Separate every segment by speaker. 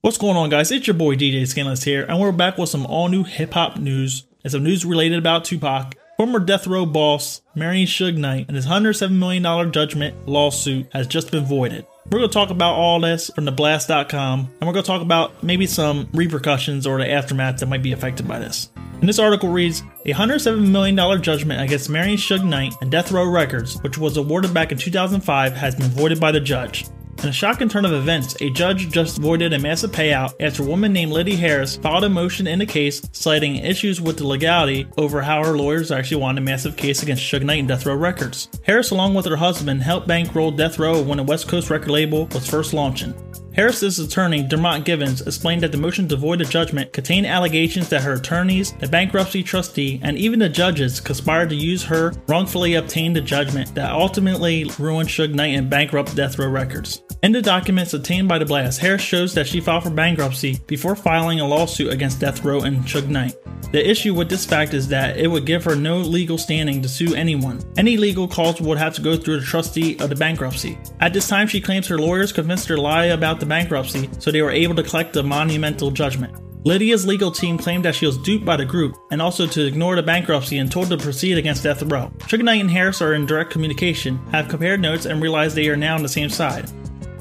Speaker 1: What's going on, guys? It's your boy DJ Scanless here, and we're back with some all new hip hop news and some news related about Tupac. Former death row boss Marion Suge Knight and his $107 million judgment lawsuit has just been voided. We're going to talk about all this from theblast.com, and we're going to talk about maybe some repercussions or the aftermath that might be affected by this. And this article reads A $107 million judgment against Marion Suge Knight and Death Row Records, which was awarded back in 2005, has been voided by the judge. In a shocking turn of events, a judge just voided a massive payout after a woman named Lydia Harris filed a motion in the case citing issues with the legality over how her lawyers actually won a massive case against Suge Knight and Death Row Records. Harris, along with her husband, helped bankroll Death Row when the West Coast record label was first launching. Harris's attorney, Dermot Givens, explained that the motion to void the judgment contained allegations that her attorneys, the bankruptcy trustee, and even the judges conspired to use her wrongfully obtained the judgment that ultimately ruined Suge Knight and bankrupt Death Row Records. In the documents obtained by the blast, Harris shows that she filed for bankruptcy before filing a lawsuit against Death Row and Suge Knight. The issue with this fact is that it would give her no legal standing to sue anyone. Any legal cause would have to go through the trustee of the bankruptcy. At this time, she claims her lawyers convinced her to lie about the bankruptcy so they were able to collect a monumental judgment. Lydia's legal team claimed that she was duped by the group and also to ignore the bankruptcy and told to proceed against Death Row. Suge Knight and Harris are in direct communication, have compared notes, and realize they are now on the same side.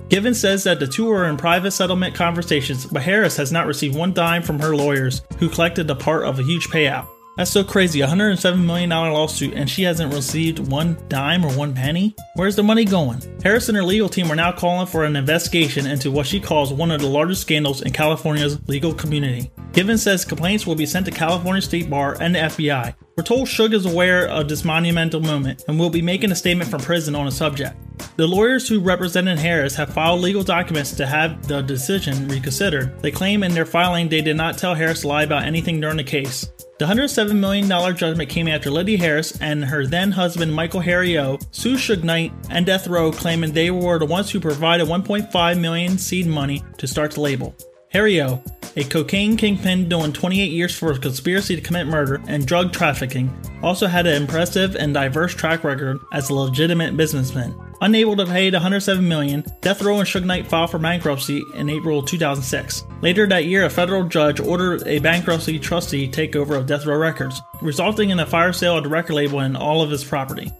Speaker 1: Given says that the two are in private settlement conversations, but Harris has not received one dime from her lawyers, who collected a part of a huge payout. That's so crazy, a $107 million lawsuit, and she hasn't received one dime or one penny? Where's the money going? Harris and her legal team are now calling for an investigation into what she calls one of the largest scandals in California's legal community. Given says complaints will be sent to California State Bar and the FBI. We're told Suge is aware of this monumental moment and will be making a statement from prison on the subject. The lawyers who represented Harris have filed legal documents to have the decision reconsidered. They claim in their filing they did not tell Harris to lie about anything during the case. The $107 million judgment came after Lydia Harris and her then husband Michael Harry-O sued Suge Knight and Death Row, claiming they were the ones who provided 1.5 million seed money to start the label. Harry-O, a cocaine kingpin doing 28 years for a conspiracy to commit murder and drug trafficking, also had an impressive and diverse track record as a legitimate businessman. Unable to pay the 107 million, Death Row and Suge Knight filed for bankruptcy in April 2006. Later that year, a federal judge ordered a bankruptcy trustee takeover of Death Row Records, resulting in a fire sale of the record label and all of its property.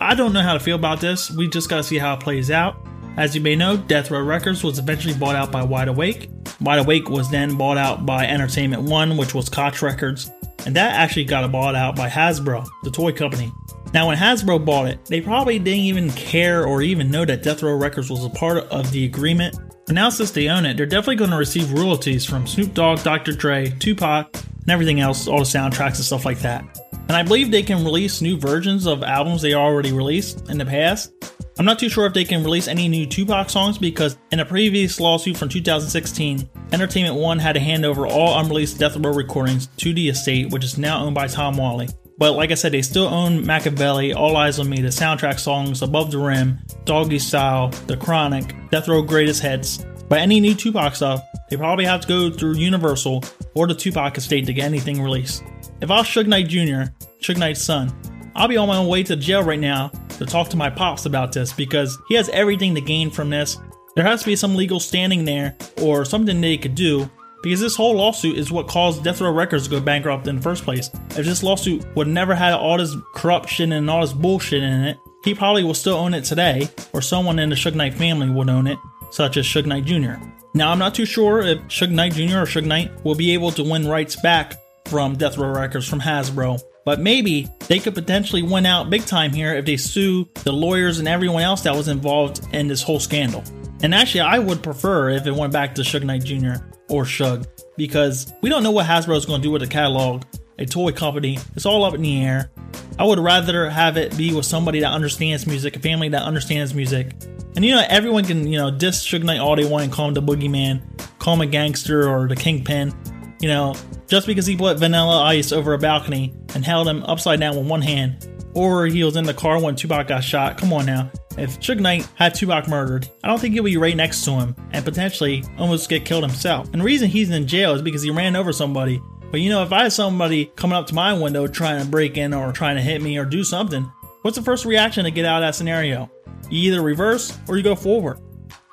Speaker 1: I don't know how to feel about this. We just gotta see how it plays out. As you may know, Death Row Records was eventually bought out by Wide Awake. Wide Awake was then bought out by Entertainment One, which was Koch Records, and that actually got bought out by Hasbro, the toy company. Now, when Hasbro bought it, they probably didn't even care or even know that Death Row Records was a part of the agreement. But now, since they own it, they're definitely going to receive royalties from Snoop Dogg, Dr. Dre, Tupac, and everything else, all the soundtracks and stuff like that. And I believe they can release new versions of albums they already released in the past. I'm not too sure if they can release any new Tupac songs because in a previous lawsuit from 2016, Entertainment One had to hand over all unreleased Death Row recordings to the estate, which is now owned by Tom Whalley. But like I said, they still own Makaveli, All Eyez on Me, the soundtrack songs Above the Rim, Doggystyle, The Chronic, Death Row Greatest Hits. But any new Tupac stuff, they probably have to go through Universal or the Tupac estate to get anything released. If I was Suge Knight Jr., Suge Knight's son, I'll be on my way to jail right now to talk to my pops about this because he has everything to gain from this. There has to be some legal standing there or something they could do because this whole lawsuit is what caused Death Row Records to go bankrupt in the first place. If this lawsuit would never had all this corruption and all this bullshit in it, he probably will still own it today, or someone in the Suge Knight family would own it, such as Suge Knight Jr. Now, I'm not too sure if Suge Knight Jr. or Suge Knight will be able to win rights back from Death Row Records from Hasbro, but maybe they could potentially win out big time here if they sue the lawyers and everyone else that was involved in this whole scandal. And actually, I would prefer if it went back to Suge Knight Jr. or Suge because we don't know what Hasbro is going to do with the catalog. A toy company, it's all up in the air. I would rather have it be with somebody that understands music, a family that understands music. And you know, everyone can, you know, diss Suge Knight all they want and call him the boogeyman, call him a gangster or the kingpin. You know, just because he put Vanilla Ice over a balcony and held him upside down with one hand, or he was in the car when Tupac got shot. Come on now. If Suge Knight had Tupac murdered, I don't think he'll be right next to him and potentially almost get killed himself. And the reason he's in jail is because he ran over somebody. But you know, if I had somebody coming up to my window trying to break in or trying to hit me or do something, what's the first reaction to get out of that scenario? You either reverse or you go forward.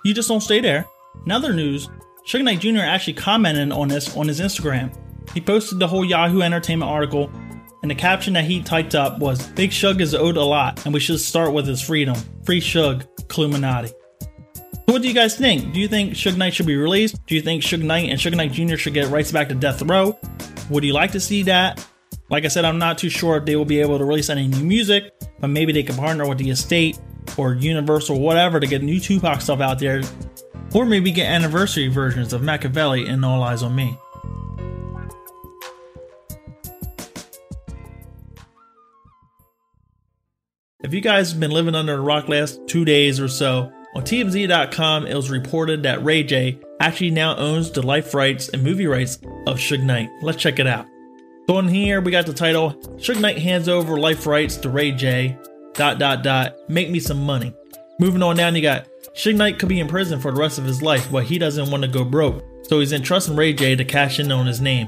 Speaker 1: You just don't stay there. In other news, Suge Knight Jr. actually commented on this on his Instagram. He posted the whole Yahoo Entertainment article, and the caption that he typed up was Big Shug is owed a lot, and we should start with his freedom. Free Shug, Illuminati. So what do you guys think? Do you think Suge Knight should be released? Do you think Suge Knight and Suge Knight Jr. should get rights back to Death Row? Would you like to see that? Like I said, I'm not too sure if they will be able to release any new music, but maybe they can partner with the estate or Universal, or whatever, to get new Tupac stuff out there, or maybe get anniversary versions of Makaveli and All Eyez on Me. If you guys have been living under a rock last two days or so, on TMZ.com it was reported that Ray J actually now owns the life rights and movie rights of Suge Knight. Let's check it out. So in here we got the title Suge Knight hands over life rights to Ray J. Dot dot dot. Make me some money. Moving on down, you got Suge Knight could be in prison for the rest of his life, but he doesn't want to go broke, so he's entrusting Ray J to cash in on his name.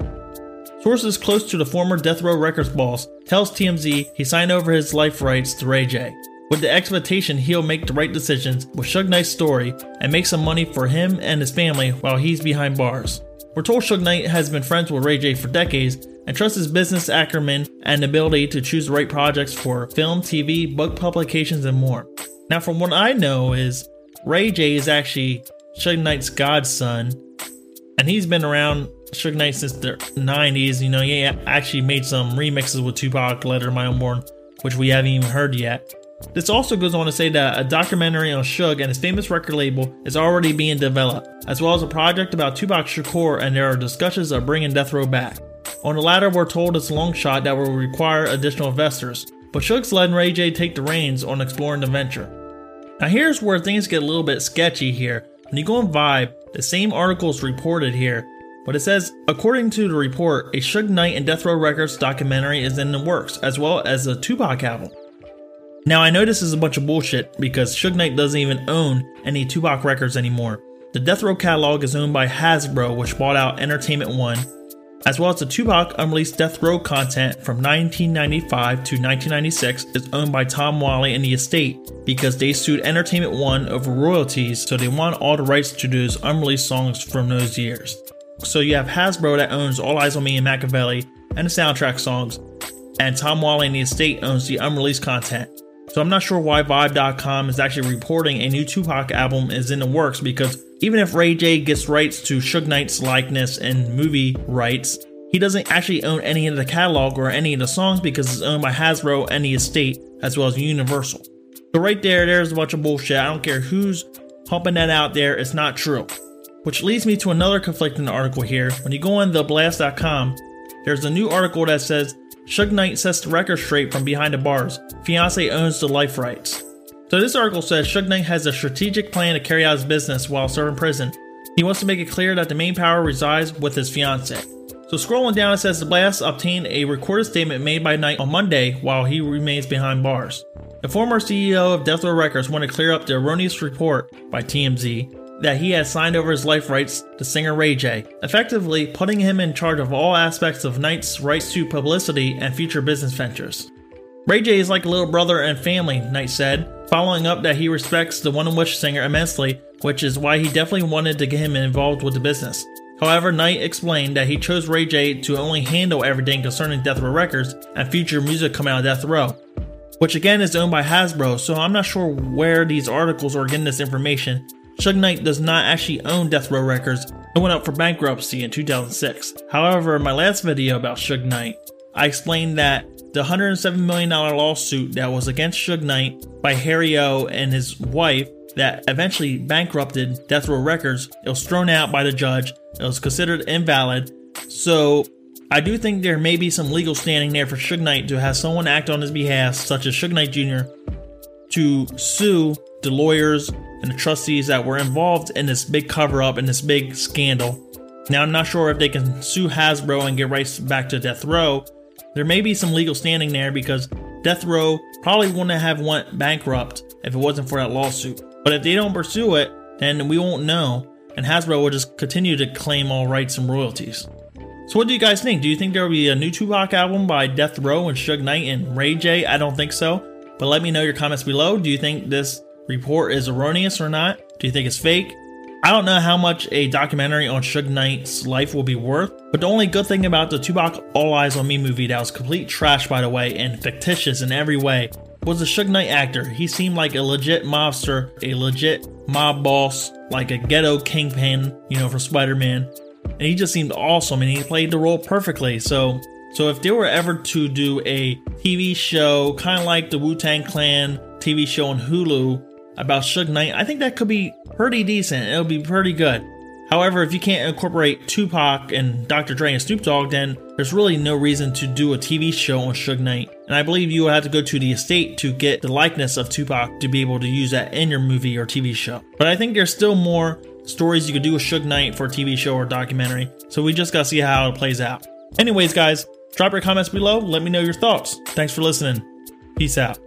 Speaker 1: Sources close to the former Death Row Records boss tells TMZ he signed over his life rights to Ray J, with the expectation he'll make the right decisions with Suge Knight's story and make some money for him and his family while he's behind bars. We're told Suge Knight has been friends with Ray J for decades and trusts his business acumen and ability to choose the right projects for film, TV, book publications, and more. Now, from what I know, is Ray J is actually Suge Knight's godson, and he's been around Suge Knight since the 90s. You know, he actually made some remixes with Tupac, Letter My Unborn, which we haven't even heard yet. This also goes on to say that a documentary on Suge and his famous record label is already being developed, as well as a project about Tupac Shakur, and there are discussions of bringing Death Row back. On the latter, we're told it's a long shot that will require additional investors, but Suge's letting Ray J take the reins on exploring the venture. Now, here's where things get a little bit sketchy here. When you go on Vibe, the same article is reported here, but it says, according to the report, a Suge Knight and Death Row Records documentary is in the works, as well as a Tupac album. Now, I know this is a bunch of bullshit because Suge Knight doesn't even own any Tupac records anymore. The Death Row catalog is owned by Hasbro, which bought out Entertainment One, as well as the Tupac unreleased Death Row content from 1995 to 1996 is owned by Tom Whalley and the estate because they sued Entertainment One over royalties, so they want all the rights to those unreleased songs from those years. So you have Hasbro that owns All Eyez on Me and Makaveli and the soundtrack songs, and Tom Whalley and the estate owns the unreleased content. So I'm not sure why Vibe.com is actually reporting a new Tupac album is in the works because even if Ray J gets rights to Suge Knight's likeness and movie rights, he doesn't actually own any of the catalog or any of the songs because it's owned by Hasbro and the estate as well as Universal. So right there, there's a bunch of bullshit. I don't care who's pumping that out there, it's not true. Which leads me to another conflicting article here. When you go on theblast.com, there's a new article that says Suge Knight sets the record straight from behind the bars. Fiance owns the life rights. So this article says Suge Knight has a strategic plan to carry out his business while serving prison. He wants to make it clear that the main power resides with his fiance. So scrolling down, it says the blast obtained a recorded statement made by Knight on Monday while he remains behind bars. The former CEO of Death Row Records wanted to clear up the erroneous report by TMZ that he had signed over his life rights to singer Ray J, effectively putting him in charge of all aspects of Knight's rights to publicity and future business ventures. Ray J is like a little brother and family, Knight said, following up that he respects the One Wish singer immensely, which is why he definitely wanted to get him involved with the business. However, Knight explained that he chose Ray J to only handle everything concerning Death Row Records and future music coming out of Death Row, which again is owned by Hasbro, so I'm not sure where these articles are getting this information, Suge Knight does not actually own Death Row Records and went up for bankruptcy in 2006. However, in my last video about Suge Knight, I explained that the $107 million lawsuit that was against Suge Knight by Harry O and his wife that eventually bankrupted Death Row Records, it was thrown out by the judge. It was considered invalid. So I do think there may be some legal standing there for Suge Knight to have someone act on his behalf, such as Suge Knight Jr., to sue the lawyers and the trustees that were involved in this big cover up and this big scandal. Now, I'm not sure if they can sue Hasbro and get rights back to Death Row. There may be some legal standing there because Death Row probably wouldn't have went bankrupt if it wasn't for that lawsuit. But if they don't pursue it, then we won't know, and Hasbro will just continue to claim all rights and royalties. So, what do you guys think? Do you think there will be a new Tupac album by Death Row and Suge Knight and Ray J? I don't think so. But let me know your comments below. Do you think this report is erroneous or not? Do you think it's fake? I don't know how much a documentary on Suge Knight's life will be worth, but the only good thing about the Tupac All Eyez on Me movie that was complete trash by the way and fictitious in every way was the Suge Knight actor. He seemed like a legit mobster, a legit mob boss, like a ghetto kingpin, you know, for Spider-Man. And he just seemed awesome and he played the role perfectly. So so if they were ever to do a TV show, kind of like the Wu-Tang Clan TV show on Hulu, about Suge Knight, I think that could be pretty decent. It'll be pretty good. However, if you can't incorporate Tupac and Dr. Dre and Snoop Dogg, then there's really no reason to do a TV show on Suge Knight. And I believe you will have to go to the estate to get the likeness of Tupac to be able to use that in your movie or TV show. But I think there's still more stories you could do with Suge Knight for a TV show or documentary. So we just gotta see how it plays out. Anyways, guys, drop your comments below. Let me know your thoughts. Thanks for listening. Peace out.